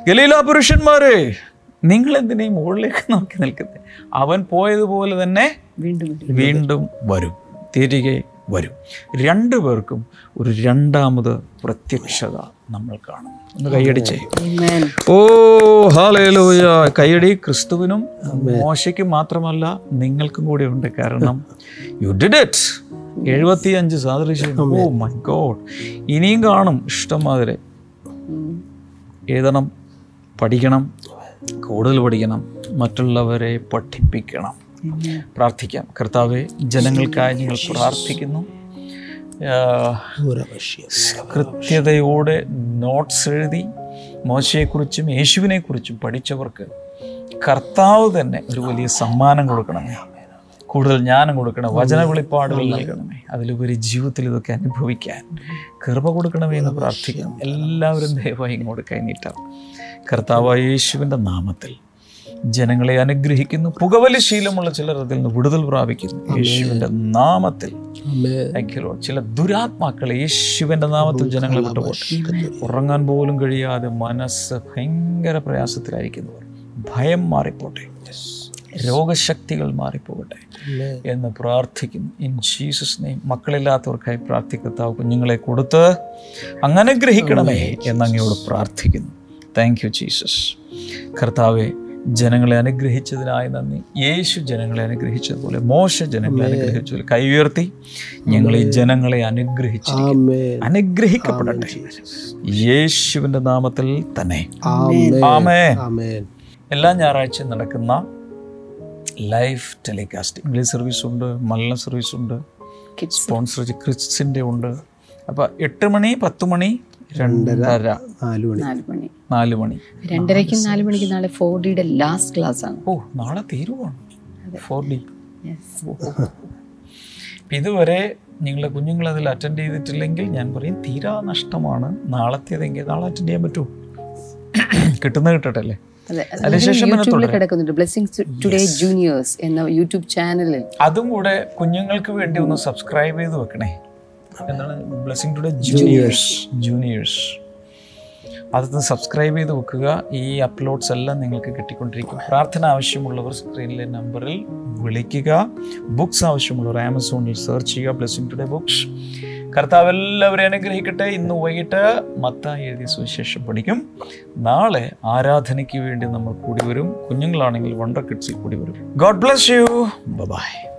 ഗലീല പുരുഷന്മാരെ നിങ്ങൾ എന്തിനാ മുകളിലേക്ക് നോക്കി നിൽക്കുന്നത് അവൻ പോയതുപോലെ തന്നെ വീണ്ടും വീണ്ടും വരും. തിരികെ വരും. രണ്ടു പേർക്കും ഒരു രണ്ടാമത് പ്രത്യക്ഷത നമ്മൾ കാണും ഒന്ന് കൈയടിച്ചേ. ചെയ്യും ഓ ഹാലേലൂയ കൈയടി ക്രിസ്തുവിനും മോശയ്ക്കും മാത്രമല്ല നിങ്ങൾക്കും കൂടി ഉണ്ട്. കാരണം യു ഡിഡ് ഇറ്റ് എഴുപത്തി അഞ്ച് സാദൃശ്യം ഓ മൈ ഗോഡ് ഇനിയും കാണും. ഇഷ്ടംമാതിരി മാതിരി. എഴുതണം പഠിക്കണം കൂടുതൽ പഠിക്കണം മറ്റുള്ളവരെ പഠിപ്പിക്കണം. പ്രാർത്ഥിക്കാം. കർത്താവെ ജനങ്ങൾക്കായി ഞങ്ങൾ പ്രാർത്ഥിക്കുന്നു. കൃത്യതയോടെ നോട്ട്സ് എഴുതി മോശയെക്കുറിച്ചും യേശുവിനെക്കുറിച്ചും പഠിച്ചവർക്ക് കർത്താവ് തന്നെ ഒരു വലിയ സമ്മാനം കൊടുക്കണമേ കൂടുതൽ ജ്ഞാനം കൊടുക്കണം വചന വെളിപ്പാടുകൾ നൽകണമേ അതിലുപരി ജീവിതത്തിൽ ഇതൊക്കെ അനുഭവിക്കാൻ കൃപ കൊടുക്കണമേ എന്ന് പ്രാർത്ഥിക്കാം. എല്ലാവരും ദയവായി ഇങ്ങോട്ട് കൈനീട്ടാം. കർത്താവായ യേശുവിന്റെ നാമത്തിൽ ജനങ്ങളെ അനുഗ്രഹിക്കുന്നു. പുകവലി ശീലമുള്ള ചിലർ അതിൽ നിന്ന് വിടുതൽ പ്രാപിക്കുന്നു. യേശുവിന്റെ നാമത്തിൽ. ചില ദുരാത്മാക്കളെ യേശുവിന്റെ നാമത്തിൽ ജനങ്ങളെ വിട്ടുപോട്ടെ ഉറങ്ങാൻ പോലും കഴിയാതെ മനസ്സ് ഭയങ്കര പ്രയാസത്തിലായിരിക്കുന്നവർ. ഭയം മാറിപ്പോട്ടെ. രോഗശക്തികൾ മാറിപ്പോകട്ടെ എന്ന് പ്രാർത്ഥിക്കുന്നു. ഇൻ ജീസസ് നെയ്മ് മക്കളില്ലാത്തവർക്കായി പ്രാർത്ഥിക്കത്താവ് കുഞ്ഞുങ്ങളെ കൊടുത്ത് അങ്ങനെ ഗ്രഹിക്കണമേ എന്നങ്ങയോട് പ്രാർത്ഥിക്കുന്നു. താങ്ക് യു ജീസസ് കർത്താവെ ജനങ്ങളെ അനുഗ്രഹിച്ചതിനായി നന്ദി. യേശു ജനങ്ങളെ അനുഗ്രഹിച്ചതുപോലെ മോശ ജനങ്ങളെ അനുഗ്രഹിച്ചതുപോലെ കൈ ഉയർത്തി ഞങ്ങൾ ഈ ജനങ്ങളെ അനുഗ്രഹിച്ചിരിക്കുന്നു. അനുഗ്രഹിക്കപ്പെടട്ടെ. യേശുവിന്റെ നാമത്തിൽ തന്നെ. ആമേ എല്ലാ ഞായറാഴ്ചയും നടക്കുന്ന ലൈഫ് ടെലികാസ്റ്റ്. ഇംഗ്ലീഷ് സർവീസ് ഉണ്ട് മലയാളം സർവീസ് ഉണ്ട്. സ്പോൺസർ ക്രിസ്റ്റിന്റെ ഉണ്ട്. അപ്പോൾ എട്ട് മണി പത്ത് മണി രണ്ടര നാലു മണി. നാല് മണി. നാല് മണി. രണ്ടരയ്ക്കും നാല് മണിക്ക് നാളെ ഫോർ ഡിയുടെ ലാസ്റ്റ് ക്ലാസ് ആണ്. ഓ നാളെ തീരുവാണ് ഫോർ ഡി. ഇതുവരെ നിങ്ങളെ കുഞ്ഞുങ്ങൾ അതിൽ അറ്റൻഡ് ചെയ്തിട്ടില്ലെങ്കിൽ ഞാൻ പറയും തീരാ നഷ്ടമാണ്. നാളത്തേതെങ്കിൽ നാളെ അറ്റൻഡ് ചെയ്യാൻ പറ്റുമോ കിട്ടുന്നത് കിട്ടട്ടെ അല്ലേ അതിനുശേഷം പിന്നെ യൂട്യൂബിൽ തുടരാം. കിടക്കുന്നുണ്ട്. ബ്ലെസ്സിങ്സ് ടുഡേ ജൂനിയേഴ്സ് എന്ന യൂട്യൂബ് ചാനലിൽ അതും കൂടെ കുഞ്ഞുങ്ങൾക്ക് വേണ്ടി ഒന്ന് സബ്സ്ക്രൈബ് ചെയ്ത് വെക്കണേ. എന്താണ്? ബ്ലെസ്സിങ് ടുഡേ ജൂനിയേഴ്സ് ജൂനിയേഴ്സ് അതൊന്ന് സബ്സ്ക്രൈബ് ചെയ്ത് വെക്കുക. ഈ അപ്ലോഡ്സ് എല്ലാം നിങ്ങൾക്ക് കിട്ടിക്കൊണ്ടിരിക്കും. പ്രാർത്ഥന ആവശ്യമുള്ളവർ സ്ക്രീനിലെ നമ്പറിൽ വിളിക്കുക. ബുക്സ് ആവശ്യമുള്ളവർ ആമസോണിൽ സെർച്ച് ചെയ്യുക. ബ്ലെസ്സിങ് ടുഡേ ബുക്സ് കർത്താവ് എല്ലാവരെയും അനുഗ്രഹിക്കട്ടെ. ഇന്ന് വൈകിട്ട് മത്തായി എഴുതിയ സുവിശേഷം പഠിക്കും. നാളെ ആരാധനയ്ക്ക് വേണ്ടി നമ്മൾ കൂടി വരും. കുഞ്ഞുങ്ങളാണെങ്കിൽ വണ്ടർ കിഡ്സിൽ കൂടി വരും. God bless you by